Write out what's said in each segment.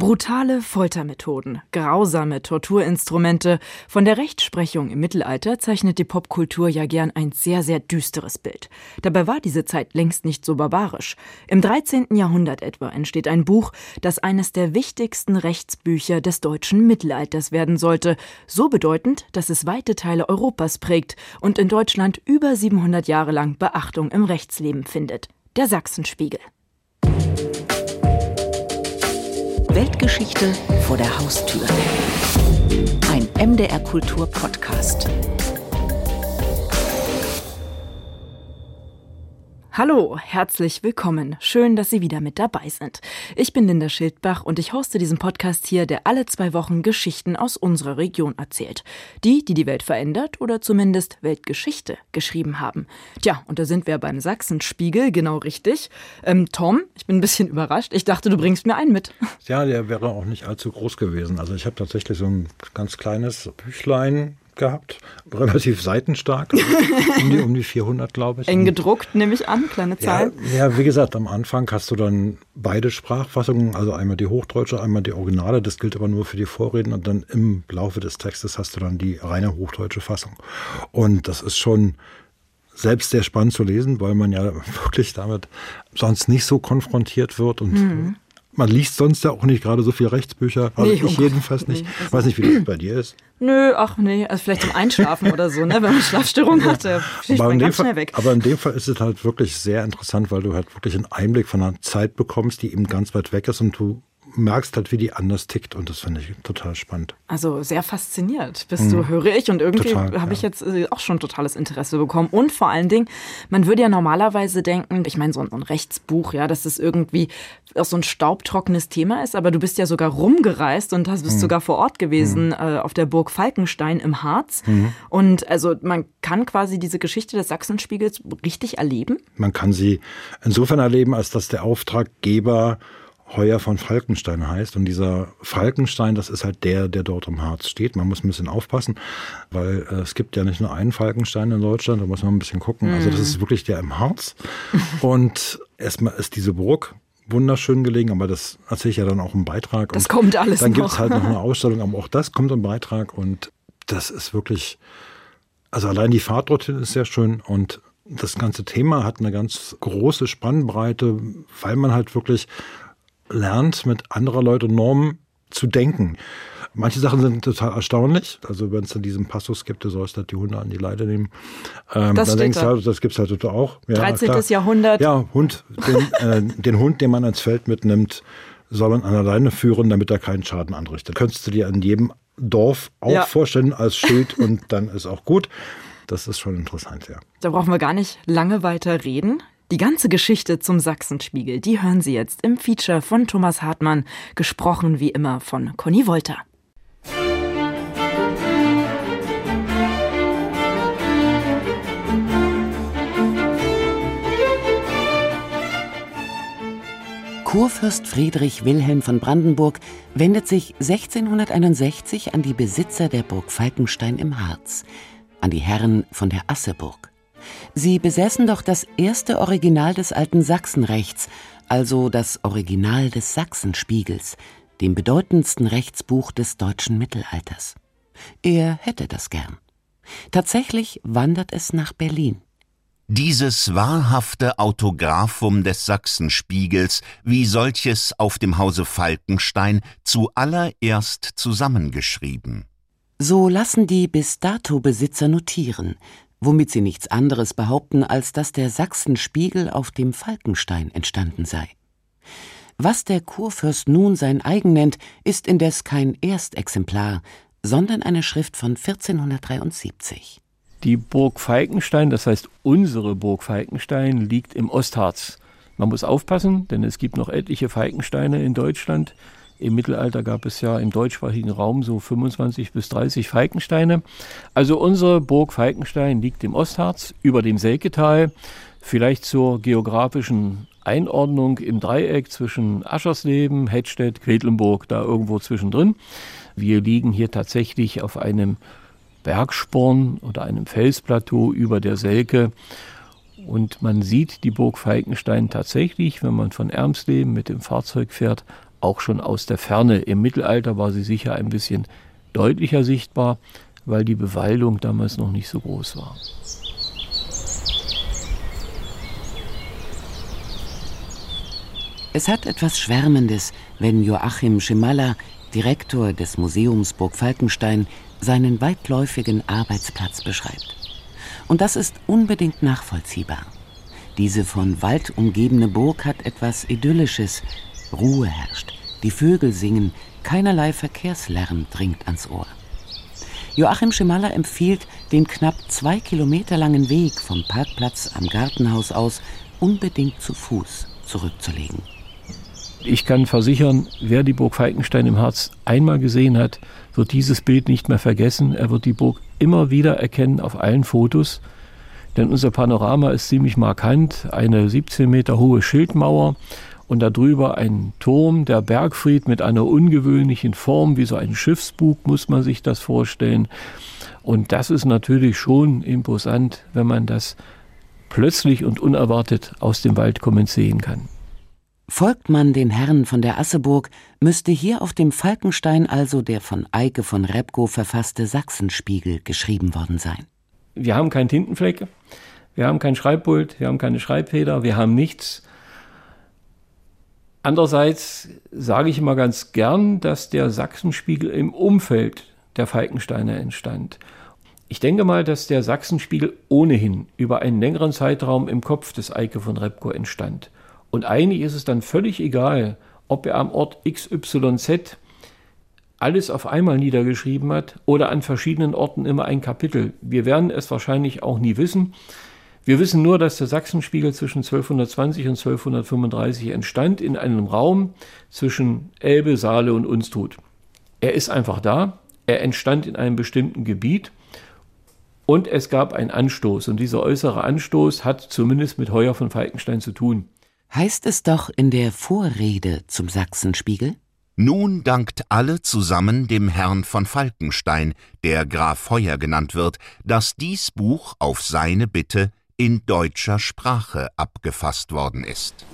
Brutale Foltermethoden, grausame Torturinstrumente. Von der Rechtsprechung im Mittelalter zeichnet die Popkultur ja gern ein sehr, sehr düsteres Bild. Dabei war diese Zeit längst nicht so barbarisch. Im 13. Jahrhundert etwa entsteht ein Buch, das eines der wichtigsten Rechtsbücher des deutschen Mittelalters werden sollte. So bedeutend, dass es weite Teile Europas prägt und in Deutschland über 700 Jahre lang Beachtung im Rechtsleben findet. Der Sachsenspiegel. Weltgeschichte vor der Haustür. Ein MDR Kultur Podcast. Hallo, herzlich willkommen. Schön, dass Sie wieder mit dabei sind. Ich bin Linda Schildbach und ich hoste diesen Podcast hier, der alle zwei Wochen Geschichten aus unserer Region erzählt. Die, die die Welt verändert oder zumindest Weltgeschichte geschrieben haben. Tja, und da sind wir beim Sachsenspiegel, genau richtig. Ähm, Tom, ich bin ein bisschen überrascht. Ich dachte, du bringst mir einen mit. Ja, der wäre auch nicht allzu groß gewesen. Also ich habe tatsächlich so ein ganz kleines Büchlein gehabt, relativ seitenstark, um die, um die 400, glaube ich. Eng gedruckt, nehme ich an, kleine Zahl. Ja, ja, wie gesagt, am Anfang hast du dann beide Sprachfassungen, also einmal die Hochdeutsche, einmal die Originale, das gilt aber nur für die Vorreden und dann im Laufe des Textes hast du dann die reine hochdeutsche Fassung. Und das ist schon selbst sehr spannend zu lesen, weil man ja wirklich damit sonst nicht so konfrontiert wird und mhm. Man liest sonst ja auch nicht gerade so viele Rechtsbücher. Also nee, ich jedenfalls nicht. Nee, also Weiß nicht, wie das bei dir ist. Nö, ach nee, also vielleicht zum Einschlafen oder so, ne? Wenn man Schlafstörungen hat, schläft man ganz Fall, schnell weg. Aber in dem Fall ist es halt wirklich sehr interessant, weil du halt wirklich einen Einblick von einer Zeit bekommst, die eben ganz weit weg ist und du merkst halt, wie die anders tickt und das finde ich total spannend. Also sehr fasziniert bist mhm. du, höre ich und irgendwie habe ja. ich jetzt äh, auch schon totales Interesse bekommen und vor allen Dingen, man würde ja normalerweise denken, ich meine so ein, Rechtsbuch, ja, dass das irgendwie auch so ein staubtrockenes Thema ist, aber du bist ja sogar rumgereist und hast, bist mhm. sogar vor Ort gewesen mhm. äh, auf der Burg Falkenstein im Harz mhm. und also man kann quasi diese Geschichte des Sachsenspiegels richtig erleben? Man kann sie insofern erleben, als dass der Auftraggeber Heuer von Falkenstein heißt. Und dieser Falkenstein, das ist halt der, der dort im Harz steht. Man muss ein bisschen aufpassen, weil äh, es gibt ja nicht nur einen Falkenstein in Deutschland, da muss man ein bisschen gucken. Mhm. Also das ist wirklich der im Harz. Und erstmal ist diese Burg wunderschön gelegen, aber das erzähle ich ja dann auch im Beitrag. Das und kommt alles Dann gibt es halt noch eine Ausstellung, aber auch das kommt im Beitrag. Und das ist wirklich, also allein die Fahrt dorthin ist sehr schön und das ganze Thema hat eine ganz große Spannbreite, weil man halt wirklich lernt, mit anderer Leute Normen zu denken. Manche Sachen sind total erstaunlich. Also wenn es in diesem Passus gibt, du sollst halt die Hunde an die Leine nehmen. Ähm, das dann denkst du halt, das gibt's halt auch. Ja, 13. Klar. Jahrhundert. Ja, Hund, den, äh, den Hund, den man ans Feld mitnimmt, soll man an der Leine führen, damit er keinen Schaden anrichtet. Könntest du dir an jedem Dorf auch ja. vorstellen als Schild und dann ist auch gut. Das ist schon interessant, ja. Da brauchen wir gar nicht lange weiter reden. Die ganze Geschichte zum Sachsenspiegel, die hören Sie jetzt im Feature von Thomas Hartmann, gesprochen wie immer von Conny Wolter. Kurfürst Friedrich Wilhelm von Brandenburg wendet sich 1661 an die Besitzer der Burg Falkenstein im Harz, an die Herren von der Asseburg. Sie besäßen doch das erste Original des alten Sachsenrechts, also das Original des Sachsenspiegels, dem bedeutendsten Rechtsbuch des deutschen Mittelalters. Er hätte das gern. Tatsächlich wandert es nach Berlin. Dieses wahrhafte Autographum des Sachsenspiegels, wie solches auf dem Hause Falkenstein, zuallererst zusammengeschrieben. So lassen die bis dato Besitzer notieren, womit sie nichts anderes behaupten, als dass der Sachsenspiegel auf dem Falkenstein entstanden sei. Was der Kurfürst nun sein eigen nennt, ist indes kein Erstexemplar, sondern eine Schrift von 1473. Die Burg Falkenstein, das heißt unsere Burg Falkenstein, liegt im Ostharz. Man muss aufpassen, denn es gibt noch etliche Falkensteine in Deutschland. Im Mittelalter gab es ja im deutschsprachigen Raum so 25 bis 30 Falkensteine. Also unsere Burg Falkenstein liegt im Ostharz über dem Selketal, vielleicht zur geografischen Einordnung im Dreieck zwischen Aschersleben, Hettstedt, Quedlinburg, da irgendwo zwischendrin. Wir liegen hier tatsächlich auf einem Bergsporn oder einem Felsplateau über der Selke. Und man sieht die Burg Falkenstein tatsächlich, wenn man von Ermsleben mit dem Fahrzeug fährt, auch schon aus der Ferne. Im Mittelalter war sie sicher ein bisschen deutlicher sichtbar, weil die Bewaldung damals noch nicht so groß war. Es hat etwas Schwärmendes, wenn Joachim Schimalla, Direktor des Museums Burg Falkenstein, seinen weitläufigen Arbeitsplatz beschreibt. Und das ist unbedingt nachvollziehbar. Diese von Wald umgebene Burg hat etwas Idyllisches. Ruhe herrscht, die Vögel singen, keinerlei Verkehrslärm dringt ans Ohr. Joachim Schimalla empfiehlt, den knapp zwei Kilometer langen Weg vom Parkplatz am Gartenhaus aus unbedingt zu Fuß zurückzulegen. Ich kann versichern, wer die Burg Falkenstein im Harz einmal gesehen hat, wird dieses Bild nicht mehr vergessen. Er wird die Burg immer wieder erkennen auf allen Fotos. Denn unser Panorama ist ziemlich markant. Eine 17 Meter hohe Schildmauer und darüber ein Turm, der Bergfried mit einer ungewöhnlichen Form, wie so ein Schiffsbug, muss man sich das vorstellen. Und das ist natürlich schon imposant, wenn man das plötzlich und unerwartet aus dem Wald kommend sehen kann. Folgt man den Herren von der Asseburg, müsste hier auf dem Falkenstein also der von Eike von Repko verfasste Sachsenspiegel geschrieben worden sein. Wir haben keinen Tintenfleck, wir haben kein Schreibpult, wir haben keine Schreibfeder, wir haben nichts. Andererseits sage ich immer ganz gern, dass der Sachsenspiegel im Umfeld der Falkensteine entstand. Ich denke mal, dass der Sachsenspiegel ohnehin über einen längeren Zeitraum im Kopf des Eike von Repko entstand. Und eigentlich ist es dann völlig egal, ob er am Ort XYZ alles auf einmal niedergeschrieben hat oder an verschiedenen Orten immer ein Kapitel. Wir werden es wahrscheinlich auch nie wissen. Wir wissen nur, dass der Sachsenspiegel zwischen 1220 und 1235 entstand in einem Raum zwischen Elbe, Saale und Unstrut. Er ist einfach da, er entstand in einem bestimmten Gebiet und es gab einen Anstoß und dieser äußere Anstoß hat zumindest mit Heuer von Falkenstein zu tun heißt es doch in der Vorrede zum Sachsenspiegel? Nun dankt alle zusammen dem Herrn von Falkenstein, der Graf Heuer genannt wird, dass dies Buch auf seine Bitte in deutscher Sprache abgefasst worden ist.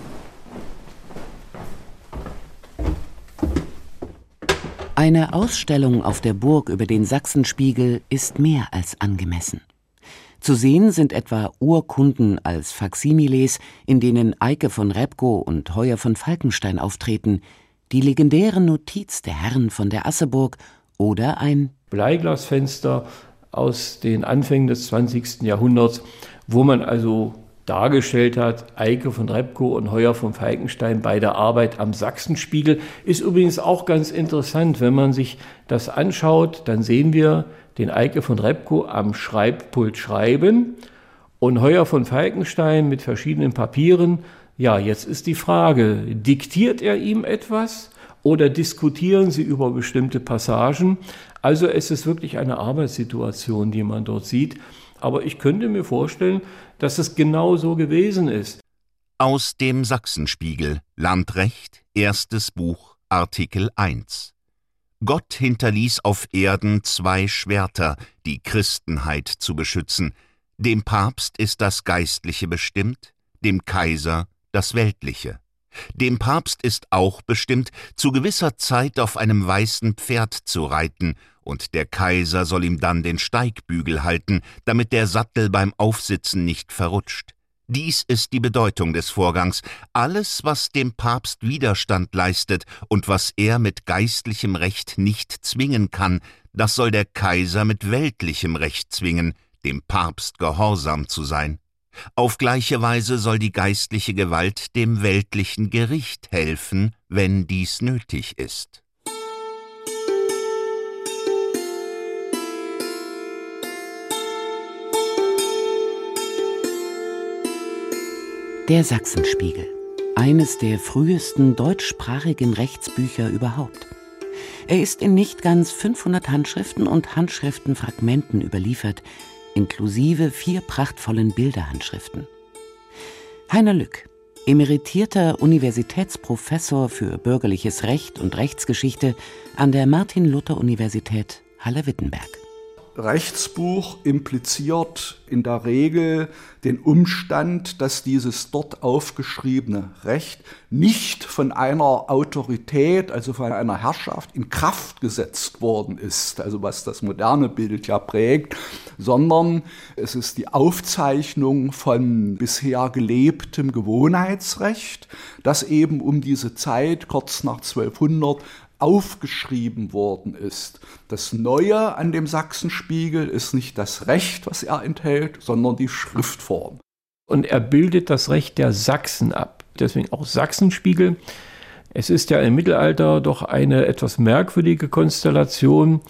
Eine Ausstellung auf der Burg über den Sachsenspiegel ist mehr als angemessen. Zu sehen sind etwa Urkunden als Faksimiles, in denen Eike von Repko und Heuer von Falkenstein auftreten, die legendäre Notiz der Herren von der Asseburg oder ein Bleiglasfenster aus den Anfängen des 20. Jahrhunderts, wo man also dargestellt hat, Eike von Repko und Heuer von Falkenstein bei der Arbeit am Sachsenspiegel. Ist übrigens auch ganz interessant, wenn man sich das anschaut, dann sehen wir, den Eike von Repko am Schreibpult schreiben und Heuer von Falkenstein mit verschiedenen Papieren. Ja, jetzt ist die Frage, diktiert er ihm etwas oder diskutieren sie über bestimmte Passagen? Also es ist wirklich eine Arbeitssituation, die man dort sieht. Aber ich könnte mir vorstellen, dass es genau so gewesen ist. Aus dem Sachsenspiegel Landrecht, erstes Buch, Artikel 1 Gott hinterließ auf Erden zwei Schwerter, die Christenheit zu beschützen. Dem Papst ist das Geistliche bestimmt, dem Kaiser das Weltliche. Dem Papst ist auch bestimmt, zu gewisser Zeit auf einem weißen Pferd zu reiten, und der Kaiser soll ihm dann den Steigbügel halten, damit der Sattel beim Aufsitzen nicht verrutscht. Dies ist die Bedeutung des Vorgangs. Alles, was dem Papst Widerstand leistet und was er mit geistlichem Recht nicht zwingen kann, das soll der Kaiser mit weltlichem Recht zwingen, dem Papst gehorsam zu sein. Auf gleiche Weise soll die geistliche Gewalt dem weltlichen Gericht helfen, wenn dies nötig ist. Der Sachsenspiegel, eines der frühesten deutschsprachigen Rechtsbücher überhaupt. Er ist in nicht ganz 500 Handschriften und Handschriftenfragmenten überliefert, inklusive vier prachtvollen Bilderhandschriften. Heiner Lück, emeritierter Universitätsprofessor für bürgerliches Recht und Rechtsgeschichte an der Martin-Luther-Universität Halle-Wittenberg. Rechtsbuch impliziert in der Regel den Umstand, dass dieses dort aufgeschriebene Recht nicht von einer Autorität, also von einer Herrschaft in Kraft gesetzt worden ist, also was das moderne Bild ja prägt, sondern es ist die Aufzeichnung von bisher gelebtem Gewohnheitsrecht, das eben um diese Zeit, kurz nach 1200, aufgeschrieben worden ist. Das Neue an dem Sachsenspiegel ist nicht das Recht, was er enthält, sondern die Schriftform. Und er bildet das Recht der Sachsen ab. Deswegen auch Sachsenspiegel. Es ist ja im Mittelalter doch eine etwas merkwürdige Konstellation.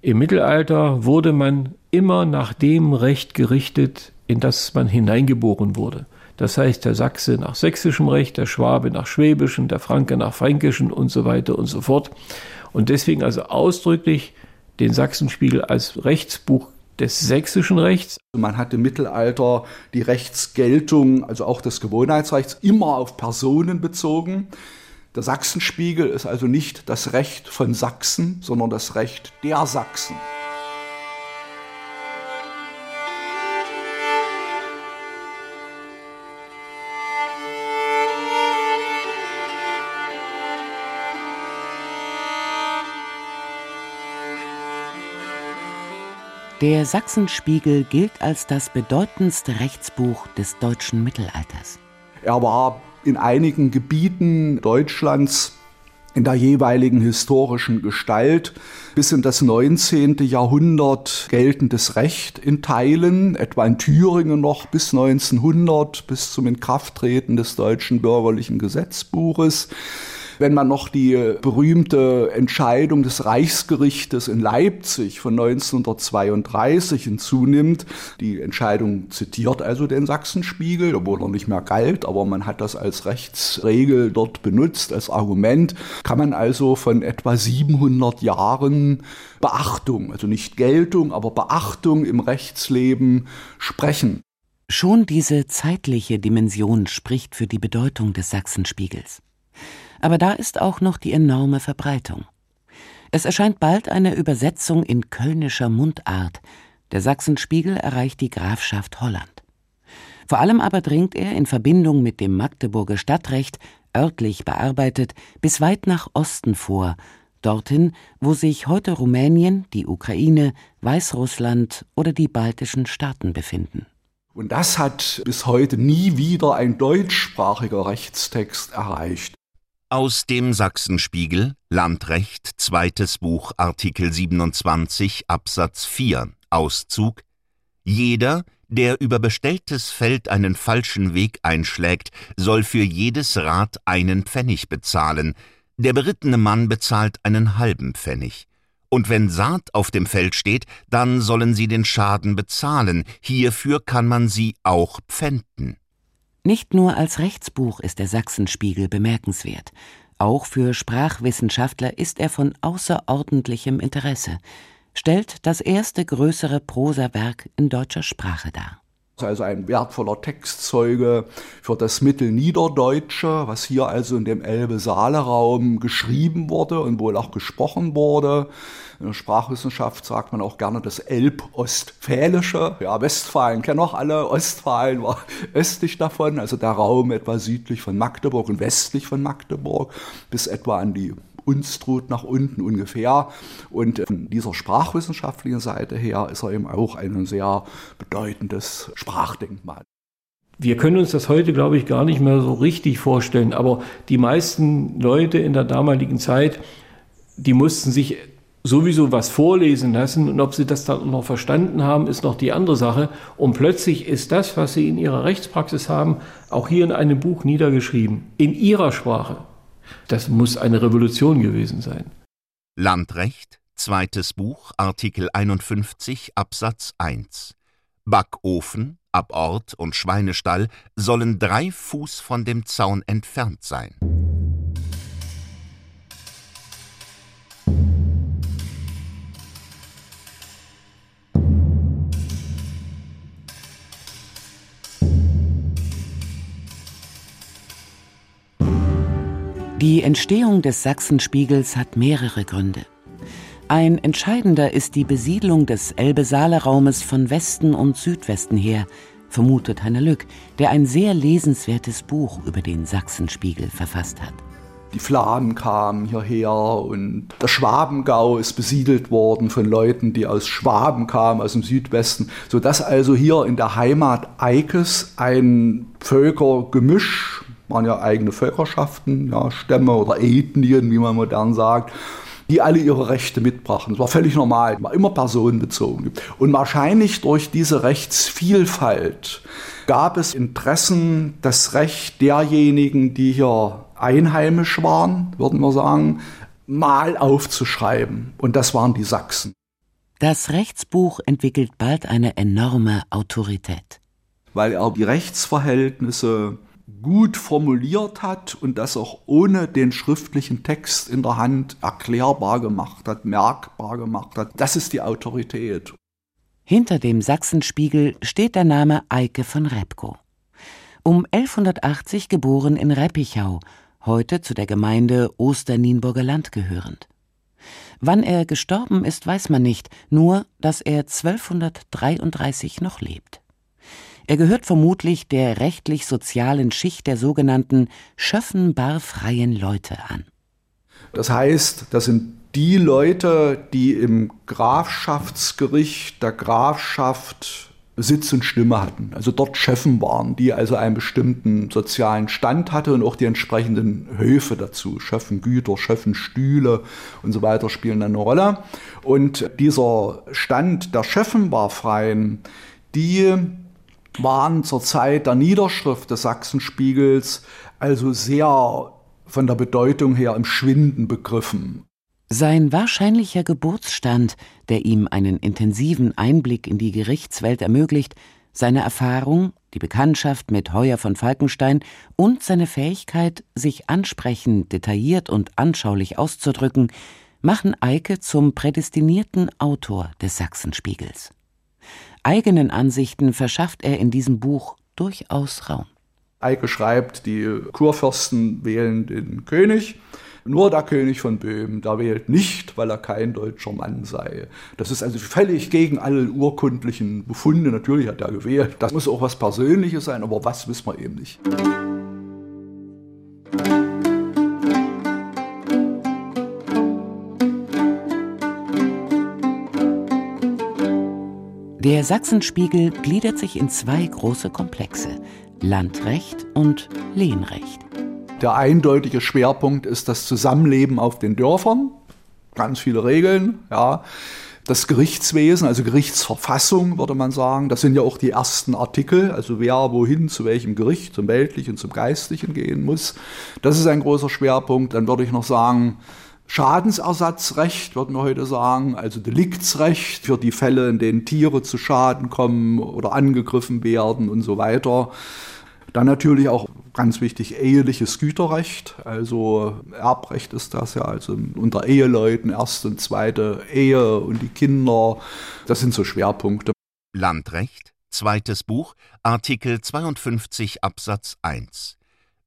Im Mittelalter wurde man immer nach dem Recht gerichtet, in das man hineingeboren wurde. Das heißt, der Sachse nach sächsischem Recht, der Schwabe nach schwäbischem, der Franke nach fränkischem und so weiter und so fort. Und deswegen also ausdrücklich den Sachsenspiegel als Rechtsbuch des sächsischen Rechts. Man hat im Mittelalter die Rechtsgeltung, also auch des Gewohnheitsrechts, immer auf Personen bezogen. Der Sachsenspiegel ist also nicht das Recht von Sachsen, sondern das Recht der Sachsen. Der Sachsenspiegel gilt als das bedeutendste Rechtsbuch des deutschen Mittelalters. Er war in einigen Gebieten Deutschlands in der jeweiligen historischen Gestalt bis in das 19. Jahrhundert geltendes Recht in Teilen, etwa in Thüringen noch bis 1900, bis zum Inkrafttreten des deutschen bürgerlichen Gesetzbuches. Wenn man noch die berühmte Entscheidung des Reichsgerichtes in Leipzig von 1932 hinzunimmt, die Entscheidung zitiert also den Sachsenspiegel, obwohl er nicht mehr galt, aber man hat das als Rechtsregel dort benutzt, als Argument, kann man also von etwa 700 Jahren Beachtung, also nicht Geltung, aber Beachtung im Rechtsleben sprechen. Schon diese zeitliche Dimension spricht für die Bedeutung des Sachsenspiegels. Aber da ist auch noch die enorme Verbreitung. Es erscheint bald eine Übersetzung in kölnischer Mundart. Der Sachsenspiegel erreicht die Grafschaft Holland. Vor allem aber dringt er in Verbindung mit dem Magdeburger Stadtrecht, örtlich bearbeitet, bis weit nach Osten vor, dorthin, wo sich heute Rumänien, die Ukraine, Weißrussland oder die baltischen Staaten befinden. Und das hat bis heute nie wieder ein deutschsprachiger Rechtstext erreicht. Aus dem Sachsenspiegel, Landrecht, zweites Buch, Artikel 27, Absatz 4, Auszug. Jeder, der über bestelltes Feld einen falschen Weg einschlägt, soll für jedes Rad einen Pfennig bezahlen. Der berittene Mann bezahlt einen halben Pfennig. Und wenn Saat auf dem Feld steht, dann sollen sie den Schaden bezahlen. Hierfür kann man sie auch pfänden. Nicht nur als Rechtsbuch ist der Sachsenspiegel bemerkenswert, auch für Sprachwissenschaftler ist er von außerordentlichem Interesse, stellt das erste größere Prosawerk in deutscher Sprache dar. Also ein wertvoller Textzeuge für das Mittelniederdeutsche, was hier also in dem Elbe-Saale-Raum geschrieben wurde und wohl auch gesprochen wurde. In der Sprachwissenschaft sagt man auch gerne das Elb-Ostfälische. Ja, Westfalen kennen auch alle. Ostfalen war östlich davon, also der Raum etwa südlich von Magdeburg und westlich von Magdeburg bis etwa an die Unstrut nach unten ungefähr. Und von dieser sprachwissenschaftlichen Seite her ist er eben auch ein sehr bedeutendes Sprachdenkmal. Wir können uns das heute, glaube ich, gar nicht mehr so richtig vorstellen, aber die meisten Leute in der damaligen Zeit, die mussten sich sowieso was vorlesen lassen und ob sie das dann noch verstanden haben, ist noch die andere Sache. Und plötzlich ist das, was sie in ihrer Rechtspraxis haben, auch hier in einem Buch niedergeschrieben, in ihrer Sprache. Das muss eine Revolution gewesen sein. Landrecht, zweites Buch, Artikel 51 Absatz 1. Backofen, Abort und Schweinestall sollen drei Fuß von dem Zaun entfernt sein. Die Entstehung des Sachsenspiegels hat mehrere Gründe. Ein entscheidender ist die Besiedlung des Elbe-Saale-Raumes von Westen und Südwesten her, vermutet Heiner Lück, der ein sehr lesenswertes Buch über den Sachsenspiegel verfasst hat. Die Flamen kamen hierher und der Schwabengau ist besiedelt worden von Leuten, die aus Schwaben kamen, aus dem Südwesten, sodass also hier in der Heimat Eikes ein Völkergemisch, waren ja eigene Völkerschaften, ja, Stämme oder Ethnien, wie man modern sagt, die alle ihre Rechte mitbrachten. Das war völlig normal, war immer personenbezogen. Und wahrscheinlich durch diese Rechtsvielfalt gab es Interessen, das Recht derjenigen, die hier einheimisch waren, würden wir sagen, mal aufzuschreiben. Und das waren die Sachsen. Das Rechtsbuch entwickelt bald eine enorme Autorität. Weil er die Rechtsverhältnisse gut formuliert hat und das auch ohne den schriftlichen Text in der Hand erklärbar gemacht hat, merkbar gemacht hat. Das ist die Autorität. Hinter dem Sachsenspiegel steht der Name Eike von Repko. Um 1180 geboren in Reppichau, heute zu der Gemeinde Osternienburger Land gehörend. Wann er gestorben ist, weiß man nicht, nur dass er 1233 noch lebt. Er gehört vermutlich der rechtlich-sozialen Schicht der sogenannten schöffenbarfreien Leute an. Das heißt, das sind die Leute, die im Grafschaftsgericht der Grafschaft Sitz und Stimme hatten, also dort Chefen waren, die also einen bestimmten sozialen Stand hatte und auch die entsprechenden Höfe dazu, Schöffengüter, Schöffenstühle und so weiter spielen eine Rolle. Und dieser Stand der Schöffenbarfreien, die waren zur Zeit der Niederschrift des Sachsenspiegels also sehr von der Bedeutung her im Schwinden begriffen. Sein wahrscheinlicher Geburtsstand, der ihm einen intensiven Einblick in die Gerichtswelt ermöglicht, seine Erfahrung, die Bekanntschaft mit Heuer von Falkenstein und seine Fähigkeit, sich ansprechend, detailliert und anschaulich auszudrücken, machen Eike zum prädestinierten Autor des Sachsenspiegels. Eigenen Ansichten verschafft er in diesem Buch durchaus Raum. Eike schreibt, die Kurfürsten wählen den König. Nur der König von Böhmen, der wählt nicht, weil er kein deutscher Mann sei. Das ist also völlig gegen alle urkundlichen Befunde. Natürlich hat er gewählt. Das muss auch was Persönliches sein, aber was wissen wir eben nicht. Der Sachsenspiegel gliedert sich in zwei große Komplexe, Landrecht und Lehnrecht. Der eindeutige Schwerpunkt ist das Zusammenleben auf den Dörfern. Ganz viele Regeln, ja. Das Gerichtswesen, also Gerichtsverfassung, würde man sagen. Das sind ja auch die ersten Artikel, also wer wohin, zu welchem Gericht, zum weltlichen, zum geistlichen gehen muss. Das ist ein großer Schwerpunkt. Dann würde ich noch sagen, Schadensersatzrecht, würden wir heute sagen, also Deliktsrecht für die Fälle, in denen Tiere zu Schaden kommen oder angegriffen werden und so weiter. Dann natürlich auch ganz wichtig eheliches Güterrecht, also Erbrecht ist das ja, also unter Eheleuten erste und zweite Ehe und die Kinder, das sind so Schwerpunkte. Landrecht, zweites Buch, Artikel 52 Absatz 1.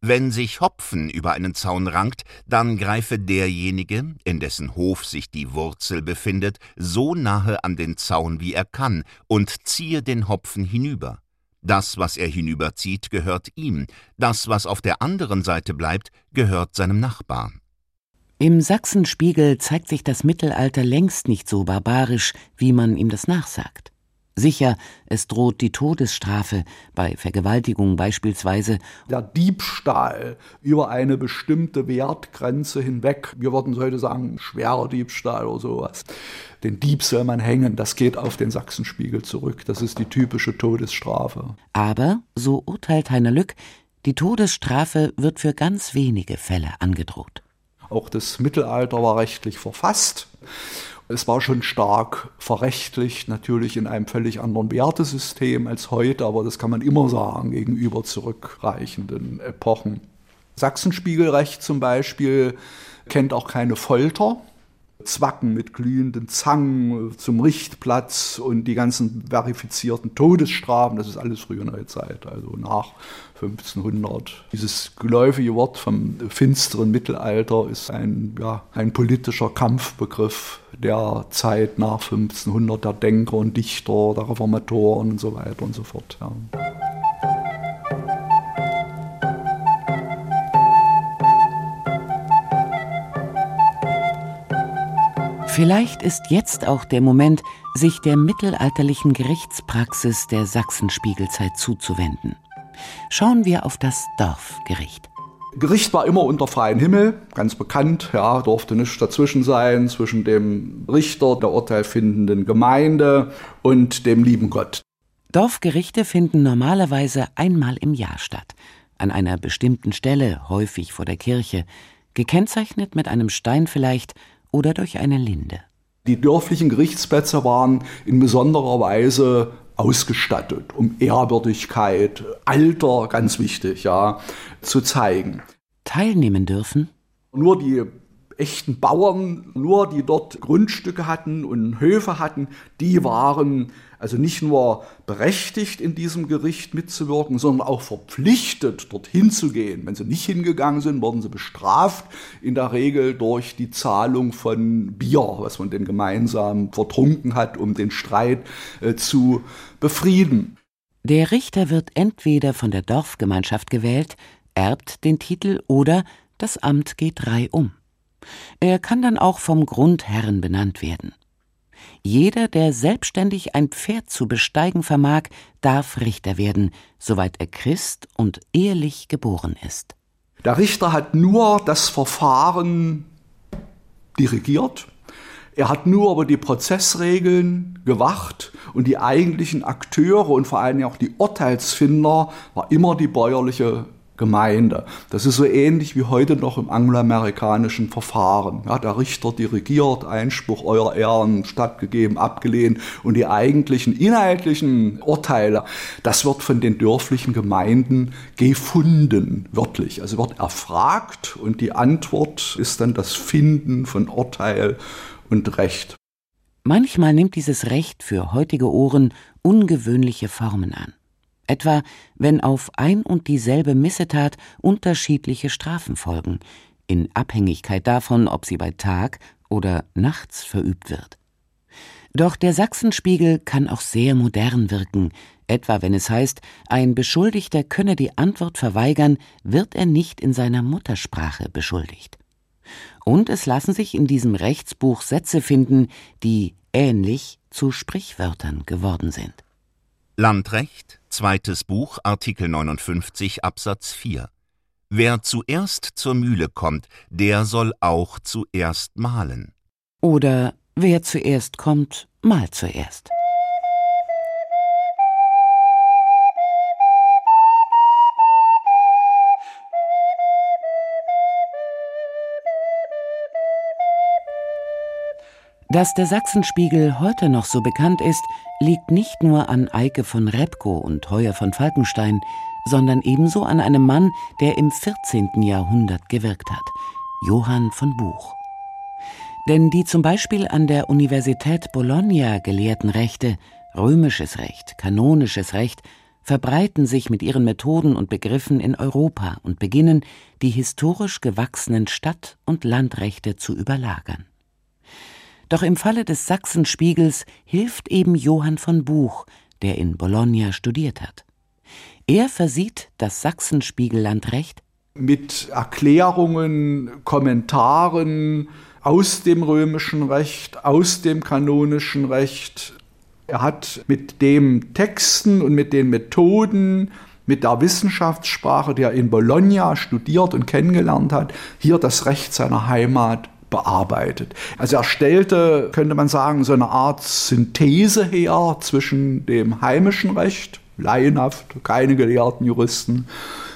Wenn sich Hopfen über einen Zaun rankt, dann greife derjenige, in dessen Hof sich die Wurzel befindet, so nahe an den Zaun wie er kann und ziehe den Hopfen hinüber. Das, was er hinüberzieht, gehört ihm, das, was auf der anderen Seite bleibt, gehört seinem Nachbarn. Im Sachsenspiegel zeigt sich das Mittelalter längst nicht so barbarisch, wie man ihm das nachsagt. Sicher, es droht die Todesstrafe, bei Vergewaltigung beispielsweise. Der Diebstahl über eine bestimmte Wertgrenze hinweg, wir würden heute sagen, schwerer Diebstahl oder sowas. Den Dieb soll man hängen, das geht auf den Sachsenspiegel zurück. Das ist die typische Todesstrafe. Aber, so urteilt Heiner Lück, die Todesstrafe wird für ganz wenige Fälle angedroht. Auch das Mittelalter war rechtlich verfasst. Es war schon stark verrechtlicht, natürlich in einem völlig anderen Wertesystem als heute, aber das kann man immer sagen gegenüber zurückreichenden Epochen. Sachsenspiegelrecht zum Beispiel kennt auch keine Folter. Zwacken mit glühenden Zangen zum Richtplatz und die ganzen verifizierten Todesstrafen, das ist alles frühe Neuzeit, also nach 1500. Dieses geläufige Wort vom finsteren Mittelalter ist ein, ja, ein politischer Kampfbegriff der Zeit nach 1500, der Denker und Dichter, der Reformatoren und so weiter und so fort. Ja. Vielleicht ist jetzt auch der Moment, sich der mittelalterlichen Gerichtspraxis der Sachsenspiegelzeit zuzuwenden. Schauen wir auf das Dorfgericht. Gericht war immer unter freiem Himmel, ganz bekannt, ja, durfte nichts dazwischen sein, zwischen dem Richter, der urteilfindenden Gemeinde und dem lieben Gott. Dorfgerichte finden normalerweise einmal im Jahr statt, an einer bestimmten Stelle, häufig vor der Kirche, gekennzeichnet mit einem Stein vielleicht oder durch eine Linde. Die dörflichen Gerichtsplätze waren in besonderer Weise ausgestattet, um Ehrwürdigkeit, Alter, ganz wichtig, ja, zu zeigen. Teilnehmen dürfen? Nur die echten Bauern, nur die dort Grundstücke hatten und Höfe hatten, die waren also nicht nur berechtigt, in diesem Gericht mitzuwirken, sondern auch verpflichtet, dorthin zu gehen. Wenn sie nicht hingegangen sind, wurden sie bestraft, in der Regel durch die Zahlung von Bier, was man denn gemeinsam vertrunken hat, um den Streit äh, zu befrieden. Der Richter wird entweder von der Dorfgemeinschaft gewählt, erbt den Titel oder das Amt geht reihum. Er kann dann auch vom Grundherren benannt werden. Jeder, der selbstständig ein Pferd zu besteigen vermag, darf Richter werden, soweit er Christ und ehelich geboren ist. Der Richter hat nur das Verfahren dirigiert. Er hat nur über die Prozessregeln gewacht und die eigentlichen Akteure und vor allem auch die Urteilsfinder war immer die bäuerliche Gemeinde. Das ist so ähnlich wie heute noch im angloamerikanischen Verfahren. Ja, der Richter dirigiert, Einspruch eurer Ehren stattgegeben, abgelehnt und die eigentlichen inhaltlichen Urteile, das wird von den dörflichen Gemeinden gefunden, wörtlich. Also wird erfragt und die Antwort ist dann das Finden von Urteil und Recht. Manchmal nimmt dieses Recht für heutige Ohren ungewöhnliche Formen an etwa wenn auf ein und dieselbe Missetat unterschiedliche Strafen folgen, in Abhängigkeit davon, ob sie bei Tag oder nachts verübt wird. Doch der Sachsenspiegel kann auch sehr modern wirken, etwa wenn es heißt, ein Beschuldigter könne die Antwort verweigern, wird er nicht in seiner Muttersprache beschuldigt. Und es lassen sich in diesem Rechtsbuch Sätze finden, die ähnlich zu Sprichwörtern geworden sind. Landrecht, zweites Buch, Artikel 59 Absatz 4. Wer zuerst zur Mühle kommt, der soll auch zuerst mahlen. Oder wer zuerst kommt, mal zuerst. Dass der Sachsenspiegel heute noch so bekannt ist, liegt nicht nur an Eike von Repko und Heuer von Falkenstein, sondern ebenso an einem Mann, der im 14. Jahrhundert gewirkt hat, Johann von Buch. Denn die zum Beispiel an der Universität Bologna gelehrten Rechte, römisches Recht, kanonisches Recht, verbreiten sich mit ihren Methoden und Begriffen in Europa und beginnen, die historisch gewachsenen Stadt- und Landrechte zu überlagern. Doch im Falle des Sachsenspiegels hilft eben Johann von Buch, der in Bologna studiert hat. Er versieht das Sachsenspiegellandrecht mit Erklärungen, Kommentaren aus dem römischen Recht, aus dem kanonischen Recht. Er hat mit den Texten und mit den Methoden, mit der Wissenschaftssprache, die er in Bologna studiert und kennengelernt hat, hier das Recht seiner Heimat bearbeitet. Also er stellte, könnte man sagen, so eine Art Synthese her zwischen dem heimischen Recht, laienhaft, keine gelehrten Juristen,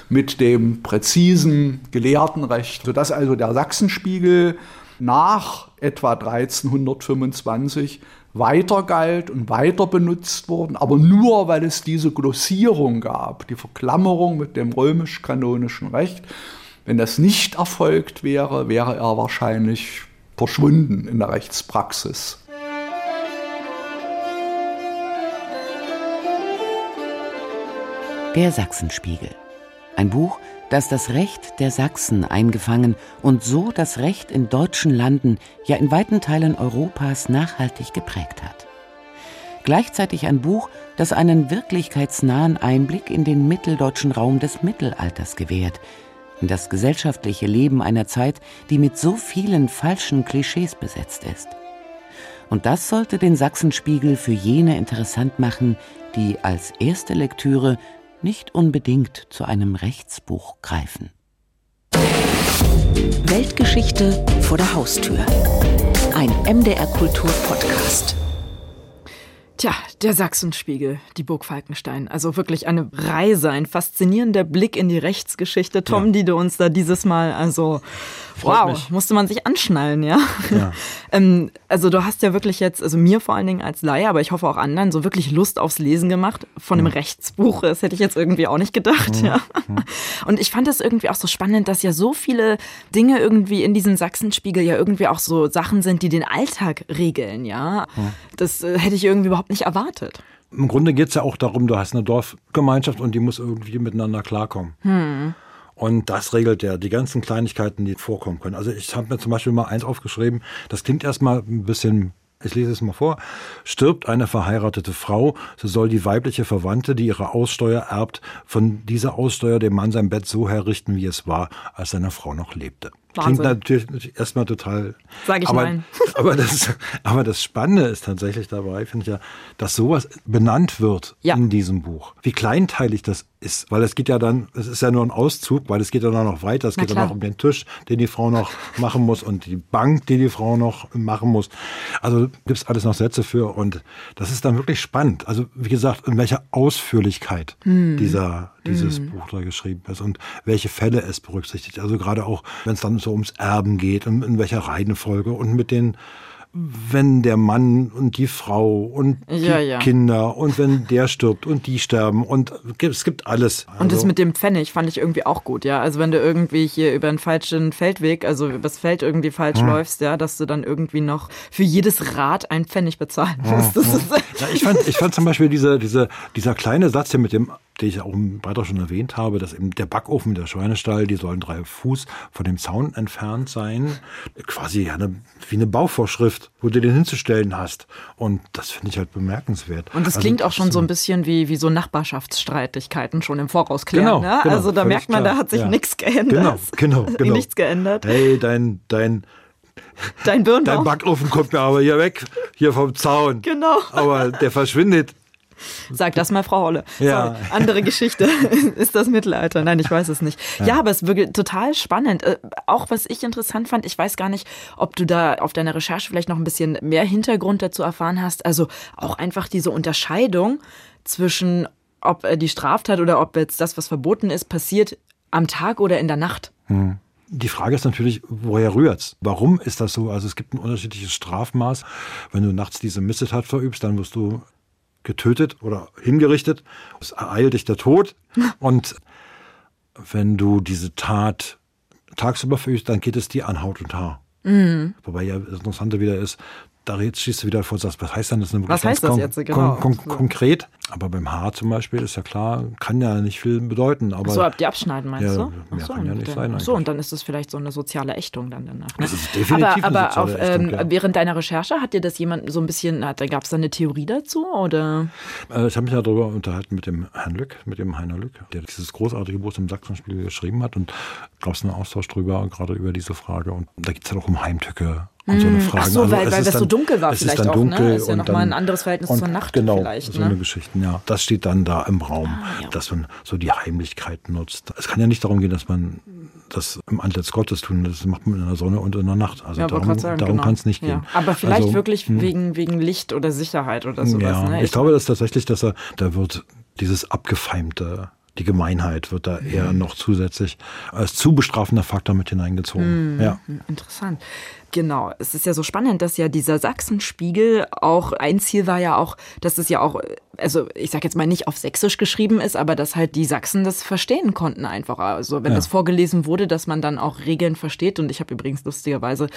mit dem präzisen Gelehrtenrecht, sodass also der Sachsenspiegel nach etwa 1325 weiter galt und weiter benutzt wurden, aber nur weil es diese Glossierung gab, die Verklammerung mit dem römisch-kanonischen Recht wenn das nicht erfolgt wäre, wäre er wahrscheinlich verschwunden in der Rechtspraxis. Der Sachsenspiegel. Ein Buch, das das Recht der Sachsen eingefangen und so das Recht in deutschen Landen, ja in weiten Teilen Europas nachhaltig geprägt hat. Gleichzeitig ein Buch, das einen wirklichkeitsnahen Einblick in den mitteldeutschen Raum des Mittelalters gewährt, in das gesellschaftliche Leben einer Zeit, die mit so vielen falschen Klischees besetzt ist. Und das sollte den Sachsenspiegel für jene interessant machen, die als erste Lektüre nicht unbedingt zu einem Rechtsbuch greifen. Weltgeschichte vor der Haustür. Ein MDR Kultur Podcast. Tja, der Sachsenspiegel, die Burg Falkenstein. Also wirklich eine Reise, ein faszinierender Blick in die Rechtsgeschichte, Tom, ja. die du uns da dieses Mal, also Freut wow, mich. musste man sich anschnallen, ja. ja. ähm, also du hast ja wirklich jetzt, also mir vor allen Dingen als Laie, aber ich hoffe auch anderen, so wirklich Lust aufs Lesen gemacht von einem mhm. Rechtsbuch. Das hätte ich jetzt irgendwie auch nicht gedacht, mhm. ja. Mhm. Und ich fand das irgendwie auch so spannend, dass ja so viele Dinge irgendwie in diesem Sachsenspiegel ja irgendwie auch so Sachen sind, die den Alltag regeln, ja. Mhm. Das äh, hätte ich irgendwie überhaupt nicht erwartet. Im Grunde geht es ja auch darum, du hast eine Dorfgemeinschaft und die muss irgendwie miteinander klarkommen. Hm. Und das regelt ja die ganzen Kleinigkeiten, die vorkommen können. Also ich habe mir zum Beispiel mal eins aufgeschrieben, das klingt erstmal ein bisschen ich lese es mal vor. Stirbt eine verheiratete Frau, so soll die weibliche Verwandte, die ihre Aussteuer erbt, von dieser Aussteuer dem Mann sein Bett so herrichten, wie es war, als seine Frau noch lebte. Wahnsinn. Klingt natürlich erstmal total. Sag ich aber, nein. Aber das, aber das Spannende ist tatsächlich dabei, finde ich ja, dass sowas benannt wird ja. in diesem Buch. Wie kleinteilig das ist, weil es geht ja dann, es ist ja nur ein Auszug, weil es geht ja dann noch weiter. Es geht dann auch um den Tisch, den die Frau noch machen muss und die Bank, die die Frau noch machen muss. Also gibt es alles noch Sätze für und das ist dann wirklich spannend. Also wie gesagt, in welcher Ausführlichkeit hm. dieser dieses hm. Buch da geschrieben ist und welche Fälle es berücksichtigt. Also gerade auch, wenn es dann so ums Erben geht und in welcher Reihenfolge und mit den wenn der Mann und die Frau und die ja. Kinder und wenn der stirbt und die sterben und es gibt alles. Also und das also mit dem Pfennig fand ich irgendwie auch gut, ja. Also wenn du irgendwie hier über einen falschen Feldweg, also übers Feld irgendwie falsch hm. läufst, ja, dass du dann irgendwie noch für jedes Rad ein Pfennig bezahlen musst. Hm. Ja, ich, fand, ich fand zum Beispiel diese, diese, dieser kleine Satz hier mit dem den ich auch weiter schon erwähnt habe, dass eben der Backofen, der Schweinestall, die sollen drei Fuß von dem Zaun entfernt sein. Quasi eine, wie eine Bauvorschrift, wo du den hinzustellen hast. Und das finde ich halt bemerkenswert. Und das also, klingt auch schon so ein bisschen wie, wie so Nachbarschaftsstreitigkeiten schon im Voraus klären. Genau, ne? genau, also da merkt man, klar. da hat sich ja. nichts geändert. Genau, genau, genau. nichts geändert. Hey, dein, dein, Dein Birnbaum. Dein Backofen kommt mir aber hier weg, hier vom Zaun. Genau. Aber der verschwindet Sag das mal, Frau Holle. Ja. Sorry. Andere Geschichte. ist das Mittelalter? Nein, ich weiß es nicht. Ja, ja aber es ist wirklich total spannend. Äh, auch was ich interessant fand, ich weiß gar nicht, ob du da auf deiner Recherche vielleicht noch ein bisschen mehr Hintergrund dazu erfahren hast. Also auch einfach diese Unterscheidung zwischen, ob äh, die Straftat oder ob jetzt das, was verboten ist, passiert am Tag oder in der Nacht. Hm. Die Frage ist natürlich, woher rührt's? Warum ist das so? Also es gibt ein unterschiedliches Strafmaß. Wenn du nachts diese Missetat verübst, dann wirst du getötet oder hingerichtet. Es ereilt dich der Tod. Und wenn du diese Tat tagsüber verübst, dann geht es dir an Haut und Haar. Mhm. Wobei ja das Interessante wieder ist, da schießt du wieder vor, sagst, was heißt denn das? Was heißt das jetzt genau? Kon kon konkret. Aber beim Haar zum Beispiel ist ja klar, kann ja nicht viel bedeuten. Aber so, ab die abschneiden meinst ja, du? Ach so, kann ja nicht sein. So, und dann ist das vielleicht so eine soziale Ächtung dann danach. Ne? Das ist definitiv aber aber auf, Ächtung, ähm, ja. während deiner Recherche hat dir das jemand so ein bisschen, gab es da eine Theorie dazu? Oder? Äh, ich habe mich ja darüber unterhalten mit dem Herrn Lück, mit dem Heiner Lück, der dieses großartige Buch im Sachsenspiel geschrieben hat. Und gab es einen Austausch drüber, gerade über diese Frage. Und da geht es ja auch um Heimtücke und so eine Frage. Ach so, also weil, weil das dann, so dunkel war vielleicht dann auch, dunkel ne? Ist ja nochmal ein anderes Verhältnis und zur Nacht genau, vielleicht. so ne? eine Geschichte, ja. Das steht dann da im Raum, ah, ja. dass man so die Heimlichkeit nutzt. Es kann ja nicht darum gehen, dass man das im Antlitz Gottes tun. Das macht man in der Sonne und in der Nacht. Also ja, darum, darum genau. kann es nicht gehen. Ja. Aber vielleicht also, wirklich hm. wegen, wegen Licht oder Sicherheit oder sowas. Ja, ne? ich, ich glaube, dass tatsächlich, dass er, da wird dieses abgefeimte die Gemeinheit wird da eher noch zusätzlich als zu bestrafender Faktor mit hineingezogen. Mhm, ja. Interessant. Genau, es ist ja so spannend, dass ja dieser Sachsenspiegel auch, ein Ziel war ja auch, dass es ja auch, also ich sag jetzt mal nicht auf Sächsisch geschrieben ist, aber dass halt die Sachsen das verstehen konnten einfach. Also wenn Ja. das vorgelesen wurde, dass man dann auch Regeln versteht. Und ich habe übrigens lustigerweise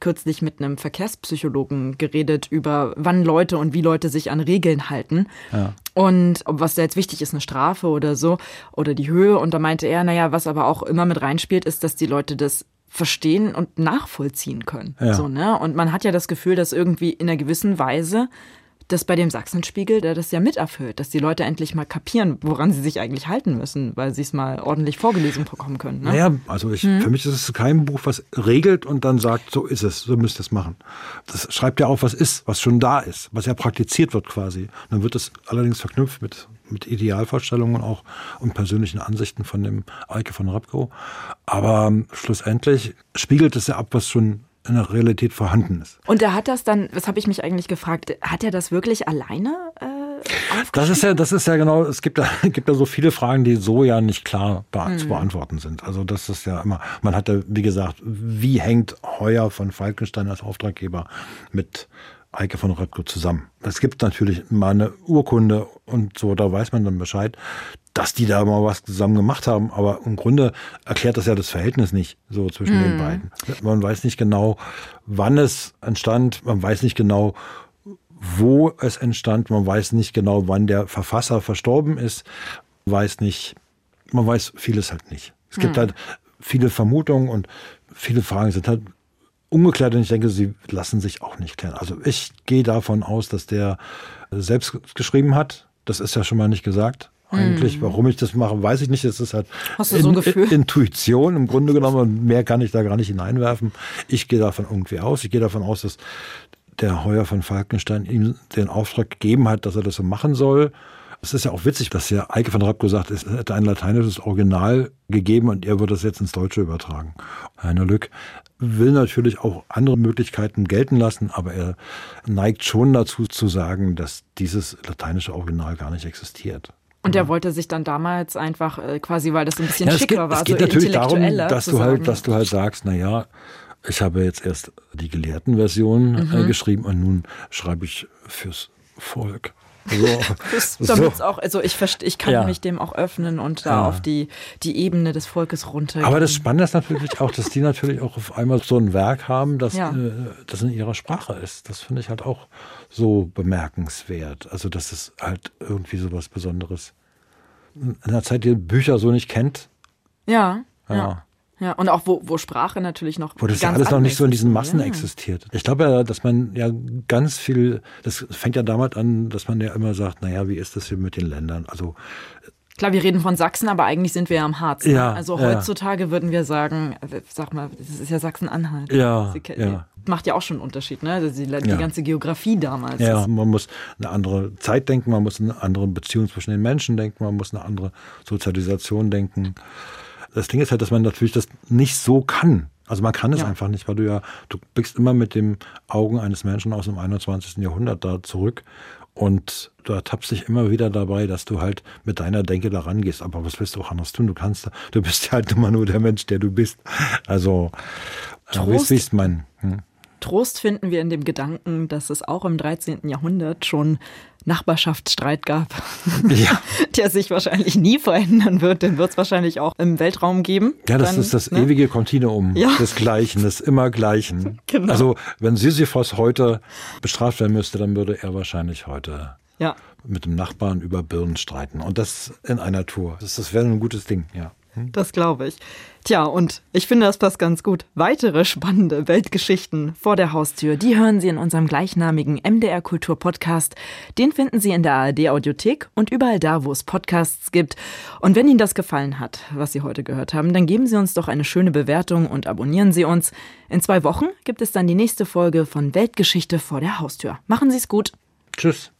kürzlich mit einem Verkehrspsychologen geredet über, wann Leute und wie Leute sich an Regeln halten. Ja. Und ob was da jetzt wichtig ist, eine Strafe oder so, oder die Höhe. Und da meinte er, naja, was aber auch immer mit reinspielt, ist, dass die Leute das verstehen und nachvollziehen können. Ja. So, ne? Und man hat ja das Gefühl, dass irgendwie in einer gewissen Weise das bei dem Sachsenspiegel, der das ja miterfüllt, dass die Leute endlich mal kapieren, woran sie sich eigentlich halten müssen, weil sie es mal ordentlich vorgelesen bekommen können. Ne? Naja, also ich, für mich ist es kein Buch, was regelt und dann sagt, so ist es, so müsst ihr es machen. Das schreibt ja auch, was ist, was schon da ist, was ja praktiziert wird quasi. Und dann wird es allerdings verknüpft mit, mit Idealvorstellungen auch und persönlichen Ansichten von dem Eike von Rapko. Aber ähm, schlussendlich spiegelt es ja ab, was schon in der Realität vorhanden ist. Und er hat das dann, das habe ich mich eigentlich gefragt, hat er das wirklich alleine äh? Das ist ja, das ist ja genau, es gibt ja, gibt ja so viele Fragen, die so ja nicht klar bea- zu beantworten sind. Also das ist ja immer, man hat ja, wie gesagt, wie hängt Heuer von Falkenstein als Auftraggeber mit Eike von Röttger zusammen? Es gibt natürlich mal eine Urkunde und so, da weiß man dann Bescheid, dass die da mal was zusammen gemacht haben. Aber im Grunde erklärt das ja das Verhältnis nicht so zwischen den beiden. Man weiß nicht genau, wann es entstand. Man weiß nicht genau, wo es entstand. Man weiß nicht genau, wann der Verfasser verstorben ist. Man weiß nicht, man weiß vieles halt nicht. Es gibt halt viele Vermutungen und viele Fragen sind halt ungeklärt und ich denke, sie lassen sich auch nicht klären. Also ich gehe davon aus, dass der selbst geschrieben hat. Das ist ja schon mal nicht gesagt. Eigentlich, warum ich das mache, weiß ich nicht. Es ist halt Hast du so ein Gefühl? Intuition im Grunde genommen. Und Mehr kann ich da gar nicht hineinwerfen. Ich gehe davon irgendwie aus. Ich gehe davon aus, dass der Heuer von Falkenstein ihm den Auftrag gegeben hat, dass er das so machen soll. Es ist ja auch witzig, dass ja Eike von Rapp gesagt ist, es hätte ein lateinisches Original gegeben und er würde das jetzt ins Deutsche übertragen. Heiner Lück will natürlich auch andere Möglichkeiten gelten lassen, aber er neigt schon dazu zu sagen, dass dieses lateinische Original gar nicht existiert. Und er wollte sich dann damals einfach äh, quasi, weil das so ein bisschen Ja, schicker geht, war, es geht so natürlich darum, dass du halt, sagen. dass du halt sagst, na ja, ich habe jetzt erst die Gelehrtenversion Mhm. äh, geschrieben und nun schreibe ich fürs Volk. So, Das- so. damit's auch, also ich ich kann Ja. mich dem auch öffnen und da Ja. auf die, die Ebene des Volkes runter. Aber das Spannende ist natürlich auch, dass die natürlich auch auf einmal so ein Werk haben, das, Ja. äh, das in ihrer Sprache ist. Das finde ich halt auch so bemerkenswert. Also, das ist halt irgendwie so was Besonderes. In einer Zeit, die Bücher so nicht kennt, ja, ja, Ja. ja. Und auch wo, wo Sprache natürlich noch wo das ja alles noch nicht so in diesen. Massen Ja. existiert. Ich glaube ja, dass man ja ganz viel, das fängt ja damit an, dass man ja immer sagt, naja, wie ist das hier mit den Ländern? Also Klar, wir reden von Sachsen, aber eigentlich sind wir ja am Harz. ne? Ja, also ja. heutzutage würden wir sagen, äh, sag mal, das ist ja Sachsen-Anhalt. Ja, ja. Macht ja auch schon einen Unterschied, ne? Also die, die Ja. ganze Geografie damals. Ja, man muss eine andere Zeit denken, man muss eine andere Beziehung zwischen den Menschen denken, man muss eine andere Sozialisation denken. Das Ding ist halt, dass man natürlich das nicht so kann. Also man kann es Ja. einfach nicht, weil du ja, du blickst immer mit den Augen eines Menschen aus dem 21. Jahrhundert da zurück und du ertappst dich immer wieder dabei, dass du halt mit deiner Denke da rangehst. Aber was willst du auch anderes tun? Du kannst, du bist halt immer nur der Mensch, der du bist. Also, äh, Trost. wie ist mein, hm? Trost finden wir in dem Gedanken, dass es auch im 13. Jahrhundert schon Nachbarschaftsstreit gab, Ja. der sich wahrscheinlich nie verändern wird. Den wird es wahrscheinlich auch im Weltraum geben. Ja, das Dann, ist das ne? ewige Kontinuum Ja. des Gleichen, des immer Gleichen. Genau. Also, wenn Sisyphos heute bestraft werden müsste, dann würde er wahrscheinlich heute Ja. mit dem Nachbarn über Birnen streiten. Und das in einer Tour. Das, das wäre ein gutes Ding, ja. Das glaube ich. Tja, und ich finde, das passt ganz gut. Weitere spannende Weltgeschichten vor der Haustür, die hören Sie in unserem gleichnamigen MDR Kultur Podcast. Den finden Sie in der ARD Audiothek und überall da, wo es Podcasts gibt. Und wenn Ihnen das gefallen hat, was Sie heute gehört haben, dann geben Sie uns doch eine schöne Bewertung und abonnieren Sie uns. In zwei Wochen gibt es dann die nächste Folge von Weltgeschichte vor der Haustür. Machen Sie es gut. Tschüss.